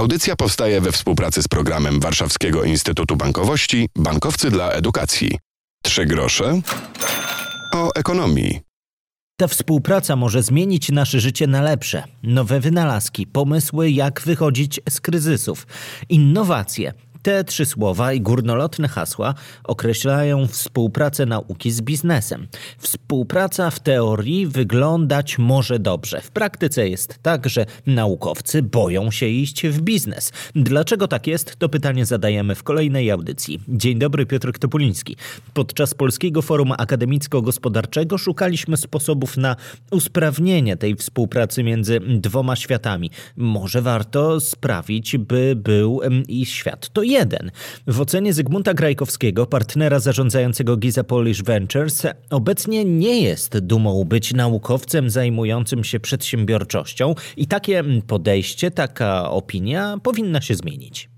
Audycja powstaje we współpracy z programem Warszawskiego Instytutu Bankowości Bankowcy dla Edukacji. Trzy grosze o ekonomii. Ta współpraca może zmienić nasze życie na lepsze. Nowe wynalazki, pomysły, jak wychodzić z kryzysów, innowacje – te trzy słowa i górnolotne hasła określają współpracę nauki z biznesem. Współpraca w teorii wyglądać może dobrze. W praktyce jest tak, że naukowcy boją się iść w biznes. Dlaczego tak jest, to pytanie zadajemy w kolejnej audycji. Dzień dobry, Piotr Topuliński. Podczas Polskiego Forum Akademicko-Gospodarczego szukaliśmy sposobów na usprawnienie tej współpracy między dwoma światami. Może warto sprawić, by był i świat to jeden. W ocenie Zygmunta Grajkowskiego, partnera zarządzającego Giza Polish Ventures, obecnie nie jest dumą być naukowcem zajmującym się przedsiębiorczością i takie podejście, taka opinia powinna się zmienić.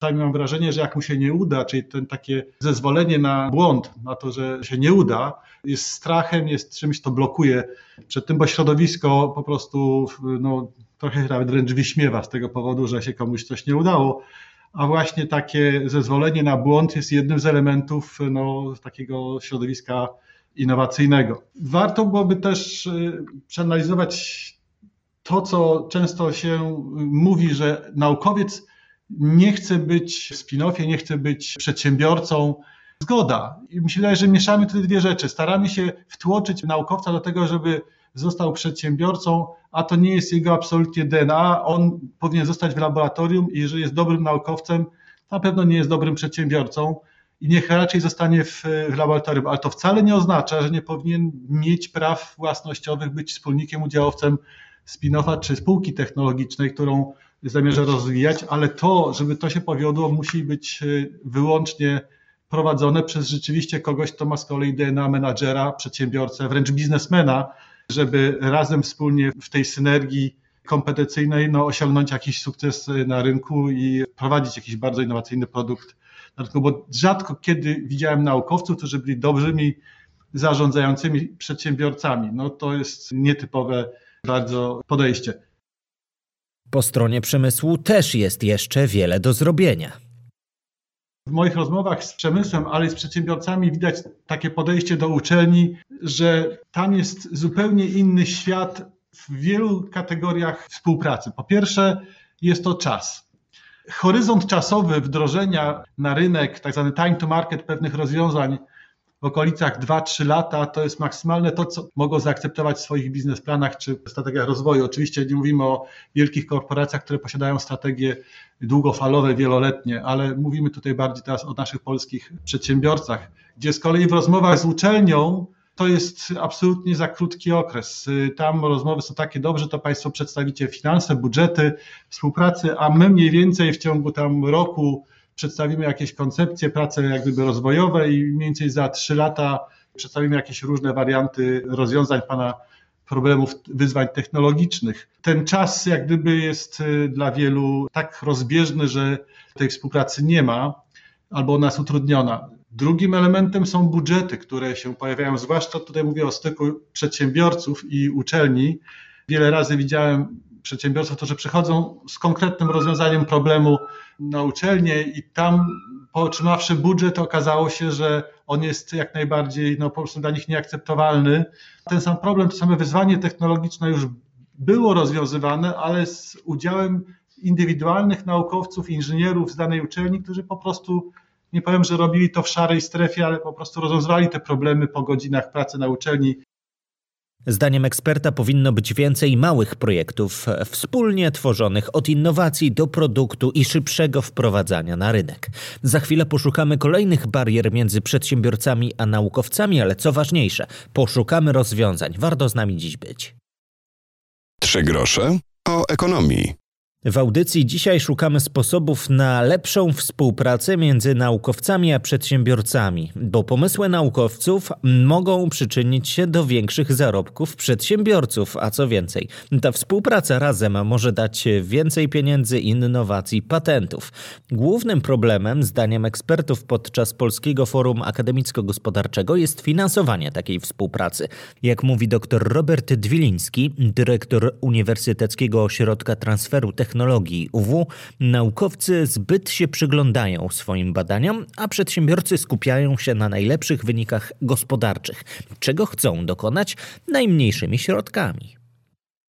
Czasami mam wrażenie, że jak mu się nie uda, czyli ten takie zezwolenie na błąd, na to, że się nie uda, jest strachem, jest czymś, co blokuje przed tym, bo środowisko po prostu no, trochę nawet wręcz wyśmiewa z tego powodu, że się komuś coś nie udało a właśnie takie zezwolenie na błąd jest jednym z elementów no, takiego środowiska innowacyjnego. Warto byłoby też y, przeanalizować to, co często się mówi, że naukowiec nie chce być w spin-offie, nie chce być przedsiębiorcą. Zgoda. I mi się wydaje, że mieszamy te dwie rzeczy. Staramy się wtłoczyć naukowca do tego, żeby został przedsiębiorcą, a to nie jest jego absolutnie DNA. On powinien zostać w laboratorium i jeżeli jest dobrym naukowcem, na pewno nie jest dobrym przedsiębiorcą i niech raczej zostanie w, w laboratorium. Ale to wcale nie oznacza, że nie powinien mieć praw własnościowych, być wspólnikiem, udziałowcem spin-offa czy spółki technologicznej, którą zamierza rozwijać, ale to, żeby to się powiodło, musi być y, wyłącznie prowadzone przez rzeczywiście kogoś, kto ma z kolei DNA menadżera, przedsiębiorcę, wręcz biznesmena, żeby razem wspólnie w tej synergii kompetencyjnej no, osiągnąć jakiś sukces na rynku i prowadzić jakiś bardzo innowacyjny produkt na bo rzadko kiedy widziałem naukowców, którzy byli dobrymi zarządzającymi przedsiębiorcami. No to jest nietypowe bardzo podejście. Po stronie przemysłu też jest jeszcze wiele do zrobienia. W moich rozmowach z przemysłem, ale i z przedsiębiorcami widać takie podejście do uczelni, że tam jest zupełnie inny świat w wielu kategoriach współpracy. Po pierwsze, jest to czas. Horyzont czasowy wdrożenia na rynek, tak zwany time to market pewnych rozwiązań w okolicach 2-3 lata to jest maksymalne to, co mogą zaakceptować w swoich biznesplanach czy strategiach rozwoju. Oczywiście nie mówimy o wielkich korporacjach, które posiadają strategie długofalowe, wieloletnie, ale mówimy tutaj bardziej teraz o naszych polskich przedsiębiorcach, gdzie z kolei w rozmowach z uczelnią to jest absolutnie za krótki okres. Tam rozmowy są takie dobrze, to Państwo przedstawicie finanse, budżety, współpracy, a my mniej więcej w ciągu tam roku przedstawimy jakieś koncepcje, prace jak gdyby rozwojowe i mniej więcej za trzy lata przedstawimy jakieś różne warianty rozwiązań Pana problemów, wyzwań technologicznych. Ten czas jak gdyby jest y, dla wielu tak rozbieżny, że tej współpracy nie ma albo ona jest utrudniona. Drugim elementem są budżety, które się pojawiają, zwłaszcza tutaj mówię o styku przedsiębiorców i uczelni. Wiele razy widziałem przedsiębiorców, którzy przychodzą z konkretnym rozwiązaniem problemu na uczelnię i tam po otrzymawszy budżet okazało się, że on jest jak najbardziej no, po prostu dla nich nieakceptowalny. Ten sam problem, to same wyzwanie technologiczne już było rozwiązywane, ale z udziałem indywidualnych naukowców, inżynierów z danej uczelni, którzy po prostu nie powiem, że robili to w szarej strefie, ale po prostu rozwiązywali te problemy po godzinach pracy na uczelni. Zdaniem eksperta powinno być więcej małych projektów, wspólnie tworzonych od innowacji do produktu i szybszego wprowadzania na rynek. Za chwilę poszukamy kolejnych barier między przedsiębiorcami a naukowcami, ale co ważniejsze, poszukamy rozwiązań. Warto z nami dziś być. Trzy grosze o ekonomii. W audycji dzisiaj szukamy sposobów na lepszą współpracę między naukowcami a przedsiębiorcami, bo pomysły naukowców mogą przyczynić się do większych zarobków przedsiębiorców, a co więcej, ta współpraca razem może dać więcej pieniędzy, innowacji, patentów. Głównym problemem, zdaniem ekspertów podczas Polskiego Forum Akademicko-Gospodarczego, jest finansowanie takiej współpracy. Jak mówi dr Robert Dwiliński, dyrektor Uniwersyteckiego Ośrodka Transferu Technologii, technologii UW, naukowcy zbyt się przyglądają swoim badaniom, a przedsiębiorcy skupiają się na najlepszych wynikach gospodarczych, czego chcą dokonać? Najmniejszymi środkami.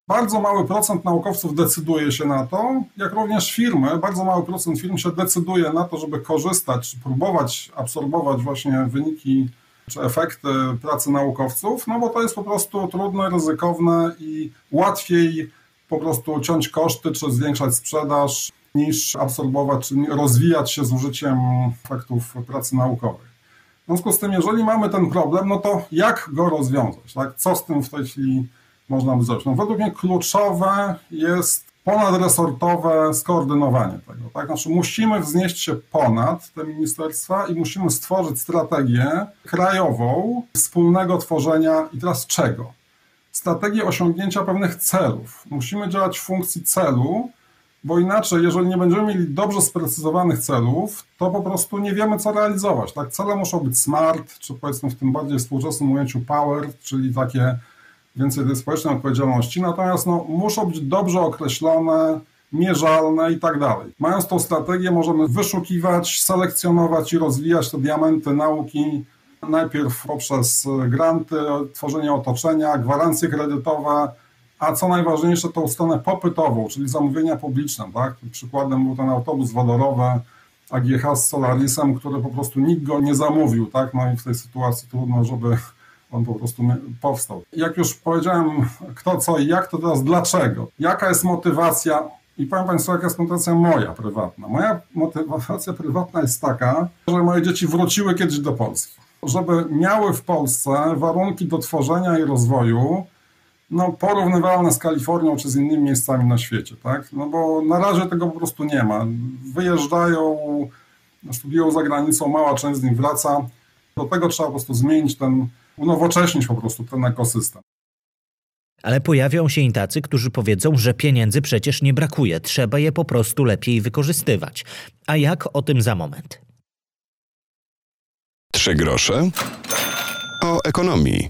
Bardzo mały procent naukowców decyduje się na to, jak również firmy, bardzo mały procent firm się decyduje na to, żeby korzystać, próbować absorbować właśnie wyniki czy efekty pracy naukowców, no bo to jest po prostu trudne, ryzykowne i łatwiej po prostu ciąć koszty, czy zwiększać sprzedaż, niż absorbować, czy rozwijać się z użyciem efektów pracy naukowej. W związku z tym, jeżeli mamy ten problem, no to jak go rozwiązać? Tak? Co z tym w tej chwili można by zrobić? No, według mnie kluczowe jest ponadresortowe skoordynowanie tego. Tak? Znaczy musimy wznieść się ponad te ministerstwa i musimy stworzyć strategię krajową wspólnego tworzenia i teraz czego? Strategię osiągnięcia pewnych celów. Musimy działać w funkcji celu, bo inaczej, jeżeli nie będziemy mieli dobrze sprecyzowanych celów, to po prostu nie wiemy, co realizować. Tak? Cele muszą być smart, czy powiedzmy w tym bardziej współczesnym ujęciu power, czyli takie więcej tej społecznej odpowiedzialności, natomiast no, muszą być dobrze określone, mierzalne i tak dalej. Mając tą strategię, możemy wyszukiwać, selekcjonować i rozwijać te diamenty nauki, najpierw poprzez granty, tworzenie otoczenia, gwarancje kredytowe, a co najważniejsze, tą stronę popytową, czyli zamówienia publiczne. Tak? Przykładem był ten autobus wodorowy AGH z Solarisem, który po prostu nikt go nie zamówił. Tak? No i w tej sytuacji trudno, żeby on po prostu powstał. Jak już powiedziałem, kto, co i jak, to teraz dlaczego? Jaka jest motywacja? I powiem Państwu, jaka jest motywacja moja prywatna. Moja motywacja prywatna jest taka, że moje dzieci wróciły kiedyś do Polski. Żeby miały w Polsce warunki do tworzenia i rozwoju, no, porównywalne z Kalifornią czy z innymi miejscami na świecie, tak? No bo na razie tego po prostu nie ma. Wyjeżdżają, studiują za granicą, mała część z nich wraca. Do tego trzeba po prostu zmienić ten unowocześnić po prostu ten ekosystem. Ale pojawią się i tacy, którzy powiedzą, że pieniędzy przecież nie brakuje, trzeba je po prostu lepiej wykorzystywać. A jak o tym za moment? Trzy grosze o ekonomii.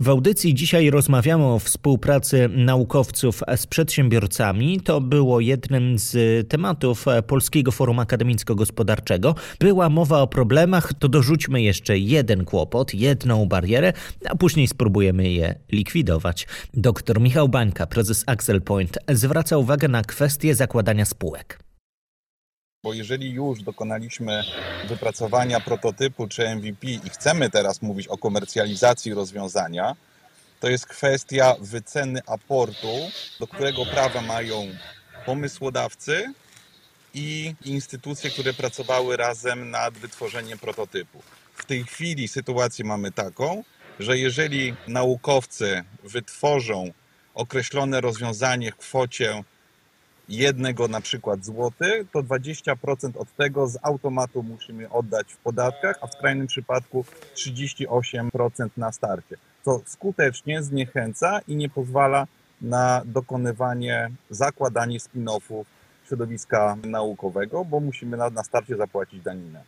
W audycji dzisiaj rozmawiamy o współpracy naukowców z przedsiębiorcami. To było jednym z tematów Polskiego Forum Akademicko-Gospodarczego. Była mowa o problemach, to dorzućmy jeszcze jeden kłopot, jedną barierę, a później spróbujemy je likwidować. Dr Michał Bańka, prezes Axel Point, zwraca uwagę na kwestię zakładania spółek. Bo jeżeli już dokonaliśmy wypracowania prototypu czy MVP i chcemy teraz mówić o komercjalizacji rozwiązania, to jest kwestia wyceny aportu, do którego prawa mają pomysłodawcy i instytucje, które pracowały razem nad wytworzeniem prototypu. W tej chwili sytuację mamy taką, że jeżeli naukowcy wytworzą określone rozwiązanie w kwocie jednego na przykład złoty, to 20% od tego z automatu musimy oddać w podatkach, a w skrajnym przypadku 38% na starcie, co skutecznie zniechęca i nie pozwala na dokonywanie, zakładanie spin-offów środowiska naukowego, bo musimy na, na starcie zapłacić daninę.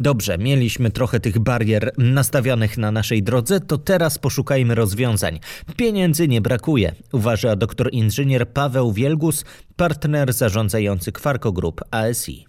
Dobrze, mieliśmy trochę tych barier nastawionych na naszej drodze, to teraz poszukajmy rozwiązań. Pieniędzy nie brakuje, uważa dr inżynier Paweł Wielgus, partner zarządzający Kwarko Group ASI.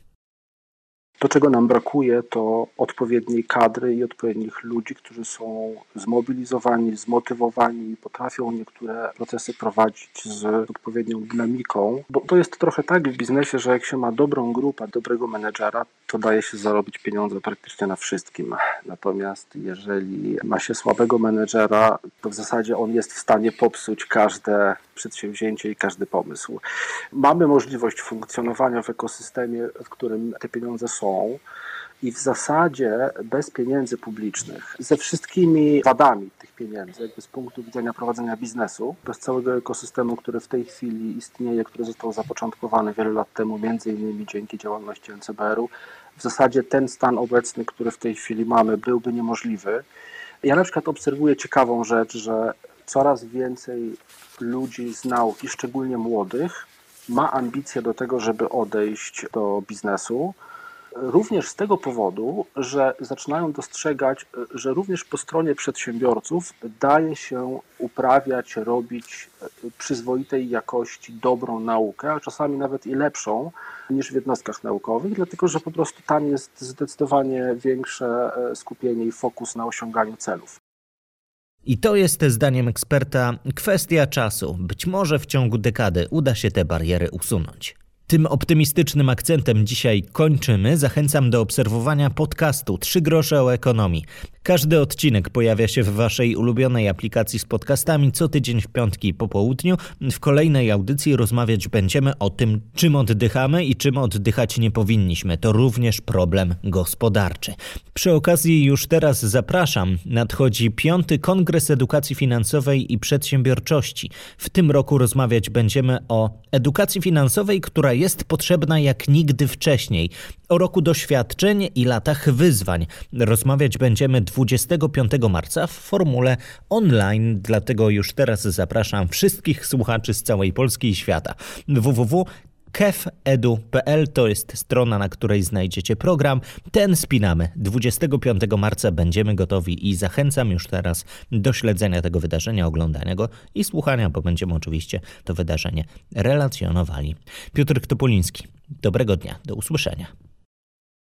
To, czego nam brakuje, to odpowiedniej kadry i odpowiednich ludzi, którzy są zmobilizowani, zmotywowani i potrafią niektóre procesy prowadzić z odpowiednią dynamiką. Bo to jest trochę tak w biznesie, że jak się ma dobrą grupę, dobrego menedżera, to daje się zarobić pieniądze praktycznie na wszystkim. Natomiast jeżeli ma się słabego menedżera, to w zasadzie on jest w stanie popsuć każde przedsięwzięcie i każdy pomysł. Mamy możliwość funkcjonowania w ekosystemie, w którym te pieniądze są. I w zasadzie bez pieniędzy publicznych, ze wszystkimi wadami tych pieniędzy, jakby z punktu widzenia prowadzenia biznesu, bez całego ekosystemu, który w tej chwili istnieje, który został zapoczątkowany wiele lat temu, między innymi dzięki działalności NCBR-u, w zasadzie ten stan obecny, który w tej chwili mamy, byłby niemożliwy. Ja na przykład obserwuję ciekawą rzecz, że coraz więcej ludzi z nauki, szczególnie młodych, ma ambicje do tego, żeby odejść do biznesu Również z tego powodu, że zaczynają dostrzegać, że również po stronie przedsiębiorców daje się uprawiać, robić przyzwoitej jakości dobrą naukę, a czasami nawet i lepszą niż w jednostkach naukowych, dlatego że po prostu tam jest zdecydowanie większe skupienie i fokus na osiąganiu celów. I to jest zdaniem eksperta kwestia czasu. Być może w ciągu dekady uda się te bariery usunąć. Tym optymistycznym akcentem dzisiaj kończymy. Zachęcam do obserwowania podcastu Trzy grosze o ekonomii. Każdy odcinek pojawia się w Waszej ulubionej aplikacji z podcastami co tydzień w piątki po południu. W kolejnej audycji rozmawiać będziemy o tym, czym oddychamy i czym oddychać nie powinniśmy. To również problem gospodarczy. Przy okazji już teraz zapraszam. Nadchodzi piąty Kongres Edukacji Finansowej i Przedsiębiorczości. W tym roku rozmawiać będziemy o edukacji finansowej, która jest potrzebna jak nigdy wcześniej, o roku doświadczeń i latach wyzwań. Rozmawiać będziemy 25 marca w formule online, dlatego już teraz zapraszam wszystkich słuchaczy z całej Polski i świata. www kefedu.pl to jest strona, na której znajdziecie program. Ten spinamy. 25 marca będziemy gotowi i zachęcam już teraz do śledzenia tego wydarzenia, oglądania go i słuchania, bo będziemy oczywiście to wydarzenie relacjonowali. Piotr Topoliński. Dobrego dnia. Do usłyszenia.